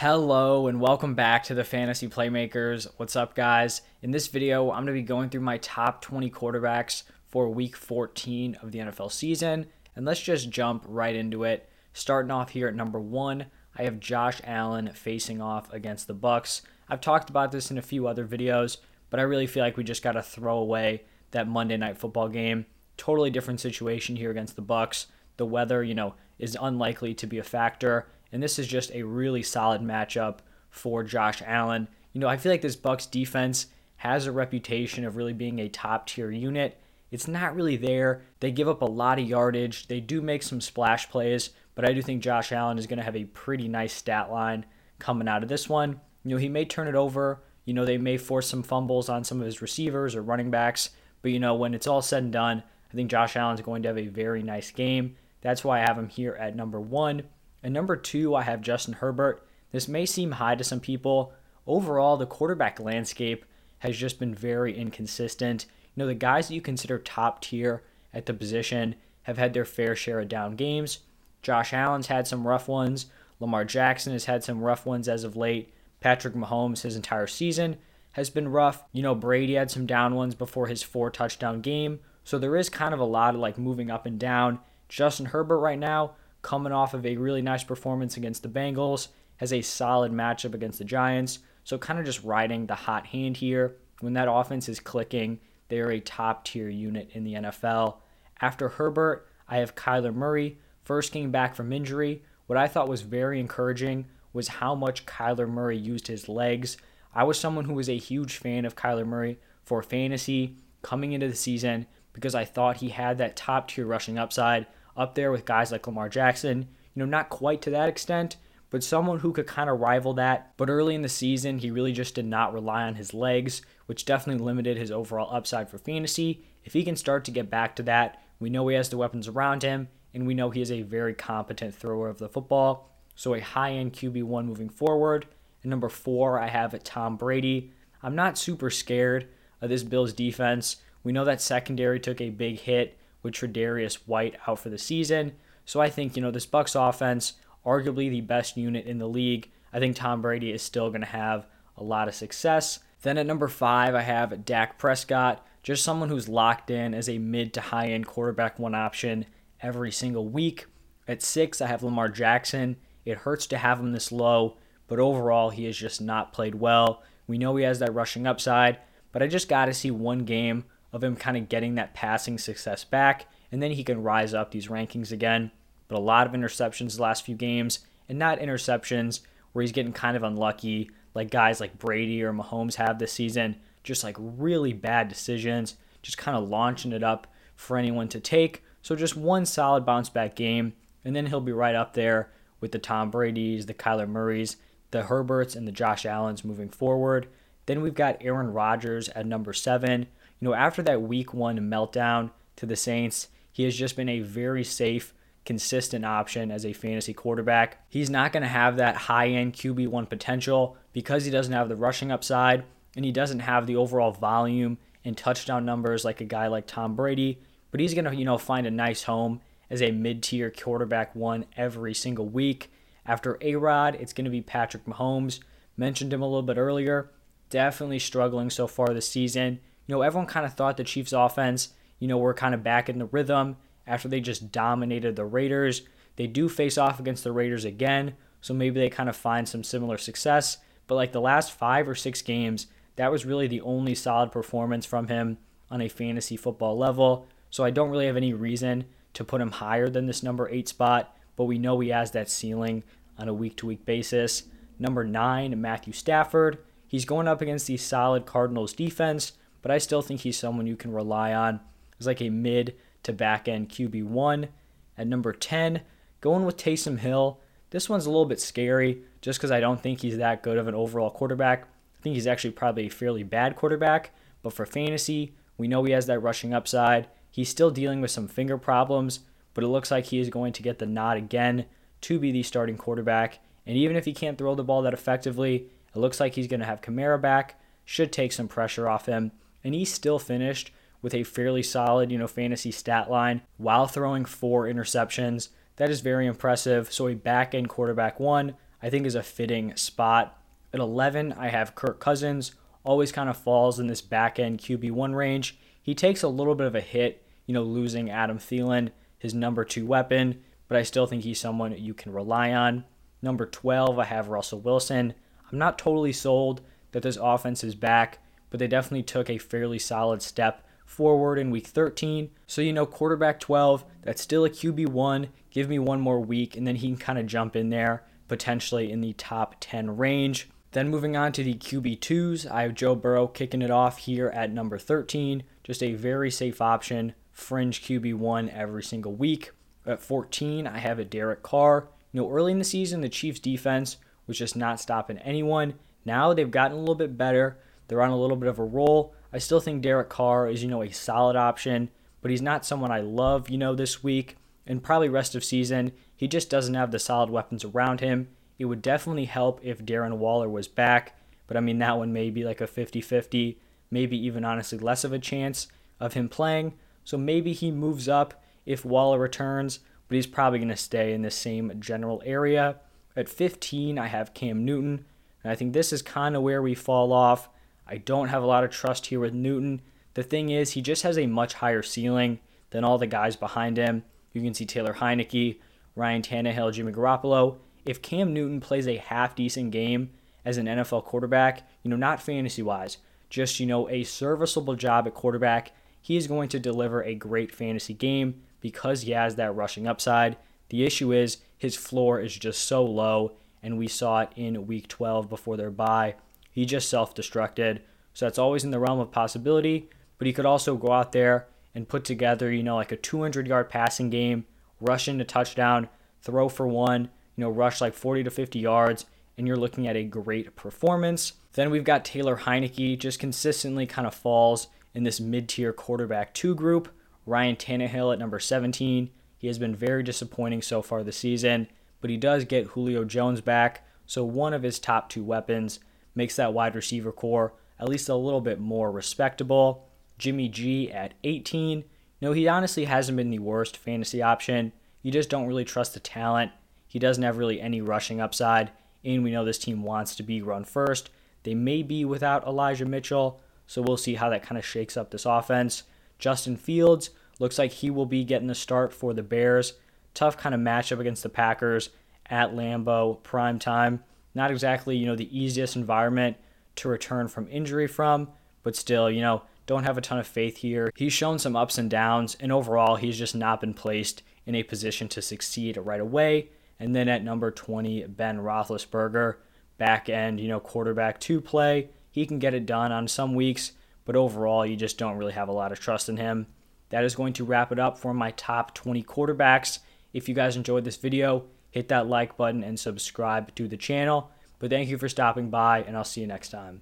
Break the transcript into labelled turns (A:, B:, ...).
A: Hello and welcome back to the Fantasy Playmakers. What's up, guys? In this video, I'm going to be going through my top 20 quarterbacks for week 14 of the NFL season. And let's just jump right into it. Starting off here at number one, I have Josh Allen facing off against the Bucks. I've talked about this in a few other videos, but I really feel like we just got to throw away that Monday night football game. Totally different situation here against the Bucks. The weather, you know, is unlikely to be a factor and this is just a really solid matchup for Josh Allen. You know, I feel like this Bucks defense has a reputation of really being a top tier unit. It's not really there. They give up a lot of yardage. They do make some splash plays, but I do think Josh Allen is going to have a pretty nice stat line coming out of this one. You know, he may turn it over. You know, they may force some fumbles on some of his receivers or running backs, but you know, when it's all said and done, I think Josh Allen's going to have a very nice game. That's why I have him here at number one. And number two, I have Justin Herbert. This may seem high to some people. Overall, the quarterback landscape has just been very inconsistent. You know, the guys that you consider top tier at the position have had their fair share of down games. Josh Allen's had some rough ones. Lamar Jackson has had some rough ones as of late. Patrick Mahomes, his entire season, has been rough. You know, Brady had some down ones before his four touchdown game. So there is kind of a lot of like moving up and down. Justin Herbert right now, coming off of a really nice performance against the Bengals, has a solid matchup against the Giants. So, kind of just riding the hot hand here. When that offense is clicking, they are a top tier unit in the NFL. After Herbert, I have Kyler Murray. First came back from injury. What I thought was very encouraging was how much Kyler Murray used his legs. I was someone who was a huge fan of Kyler Murray for fantasy coming into the season because I thought he had that top tier rushing upside up there with guys like Lamar Jackson. You know, not quite to that extent, but someone who could kind of rival that. But early in the season, he really just did not rely on his legs, which definitely limited his overall upside for fantasy. If he can start to get back to that, we know he has the weapons around him, and we know he is a very competent thrower of the football. So a high end QB1 moving forward. And number four, I have Tom Brady. I'm not super scared of this Bills defense. We know that secondary took a big hit with Tre'Davious White out for the season. So I think, you know, this Bucks offense, arguably the best unit in the league. I think Tom Brady is still going to have a lot of success. Then at number five, I have Dak Prescott, just someone who's locked in as a mid to high end quarterback one option every single week. At six, I have Lamar Jackson. It hurts to have him this low, but overall, he has just not played well. We know he has that rushing upside, but I just got to see one game of him kind of getting that passing success back, and then he can rise up these rankings again. But a lot of interceptions the last few games, and not interceptions where he's getting kind of unlucky, like guys like Brady or Mahomes have this season, just like really bad decisions, just kind of launching it up for anyone to take. So just one solid bounce back game, and then he'll be right up there with the Tom Brady's, the Kyler Murray's, the Herberts, and the Josh Allens moving forward. Then we've got Aaron Rodgers at number seven you know, after that week one meltdown to the Saints, he has just been a very safe, consistent option as a fantasy quarterback. He's not going to have that high end QB1 potential because he doesn't have the rushing upside and he doesn't have the overall volume and touchdown numbers like a guy like Tom Brady. But he's going to, you know, find a nice home as a mid tier quarterback one every single week. After A Rod, it's going to be Patrick Mahomes. Mentioned him a little bit earlier. Definitely struggling so far this season you know, everyone kind of thought the Chiefs' offense, you know, were kind of back in the rhythm after they just dominated the Raiders. They do face off against the Raiders again, so maybe they kind of find some similar success. But like the last five or six games, that was really the only solid performance from him on a fantasy football level. So I don't really have any reason to put him higher than this number eight spot, but we know he has that ceiling on a week to week basis. Number nine, Matthew Stafford. He's going up against the solid Cardinals defense, but I still think he's someone you can rely on as like a mid to back end QB1. At number 10, going with Taysom Hill. This one's a little bit scary just because I don't think he's that good of an overall quarterback. I think he's actually probably a fairly bad quarterback, but for fantasy, we know he has that rushing upside. He's still dealing with some finger problems, but it looks like he is going to get the nod again to be the starting quarterback. And even if he can't throw the ball that effectively, it looks like he's going to have Kamara back, should take some pressure off him and he still finished with a fairly solid, you know, fantasy stat line while throwing four interceptions. That is very impressive. So a back end quarterback one, I think is a fitting spot. At 11, I have Kirk Cousins, always kind of falls in this back end QB1 range. He takes a little bit of a hit, you know, losing Adam Thielen, his number two weapon, but I still think he's someone you can rely on. Number 12, I have Russell Wilson. I'm not totally sold that this offense is back, but they definitely took a fairly solid step forward in week 13. So, you know, quarterback 12, that's still a QB1. Give me one more week, and then he can kind of jump in there, potentially in the top 10 range. Then moving on to the QB2s, I have Joe Burrow kicking it off here at number 13. Just a very safe option, fringe QB1 every single week. At 14, I have a Derek Carr. You know, early in the season, the Chiefs' defense was just not stopping anyone. Now they've gotten a little bit better. They're on a little bit of a roll. I still think Derek Carr is, you know, a solid option, but he's not someone I love, you know, this week and probably rest of season. He just doesn't have the solid weapons around him. It would definitely help if Darren Waller was back, but I mean, that one may be like a 50 50, maybe even honestly less of a chance of him playing. So maybe he moves up if Waller returns, but he's probably going to stay in the same general area. At 15, I have Cam Newton, and I think this is kind of where we fall off. I don't have a lot of trust here with Newton. The thing is, he just has a much higher ceiling than all the guys behind him. You can see Taylor Heinicke, Ryan Tannehill, Jimmy Garoppolo. If Cam Newton plays a half decent game as an NFL quarterback, you know, not fantasy wise, just, you know, a serviceable job at quarterback, he is going to deliver a great fantasy game because he has that rushing upside. The issue is his floor is just so low, and we saw it in week 12 before their bye. He just self destructed. So that's always in the realm of possibility, but he could also go out there and put together, you know, like a 200 yard passing game, rush into touchdown, throw for one, you know, rush like 40 to 50 yards, and you're looking at a great performance. Then we've got Taylor Heinicke, just consistently kind of falls in this mid tier quarterback two group. Ryan Tannehill at number 17. He has been very disappointing so far this season, but he does get Julio Jones back, so one of his top two weapons makes that wide receiver corps at least a little bit more respectable. Jimmy G at 18. No, he honestly hasn't been the worst fantasy option. You just don't really trust the talent. He doesn't have really any rushing upside, and we know this team wants to be run first. They may be without Elijah Mitchell, so we'll see how that kind of shakes up this offense. Justin Fields looks like he will be getting the start for the Bears. Tough kind of matchup against the Packers at Lambeau, prime time. Not exactly, you know, the easiest environment to return from injury from, but still, you know, don't have a ton of faith here. He's shown some ups and downs, and overall, he's just not been placed in a position to succeed right away. And then at number 20, Ben Roethlisberger, back end, you know, quarterback to play. He can get it done on some weeks, but overall, you just don't really have a lot of trust in him. That is going to wrap it up for my top 20 quarterbacks. If you guys enjoyed this video, hit that like button and subscribe to the channel. But thank you for stopping by, and I'll see you next time.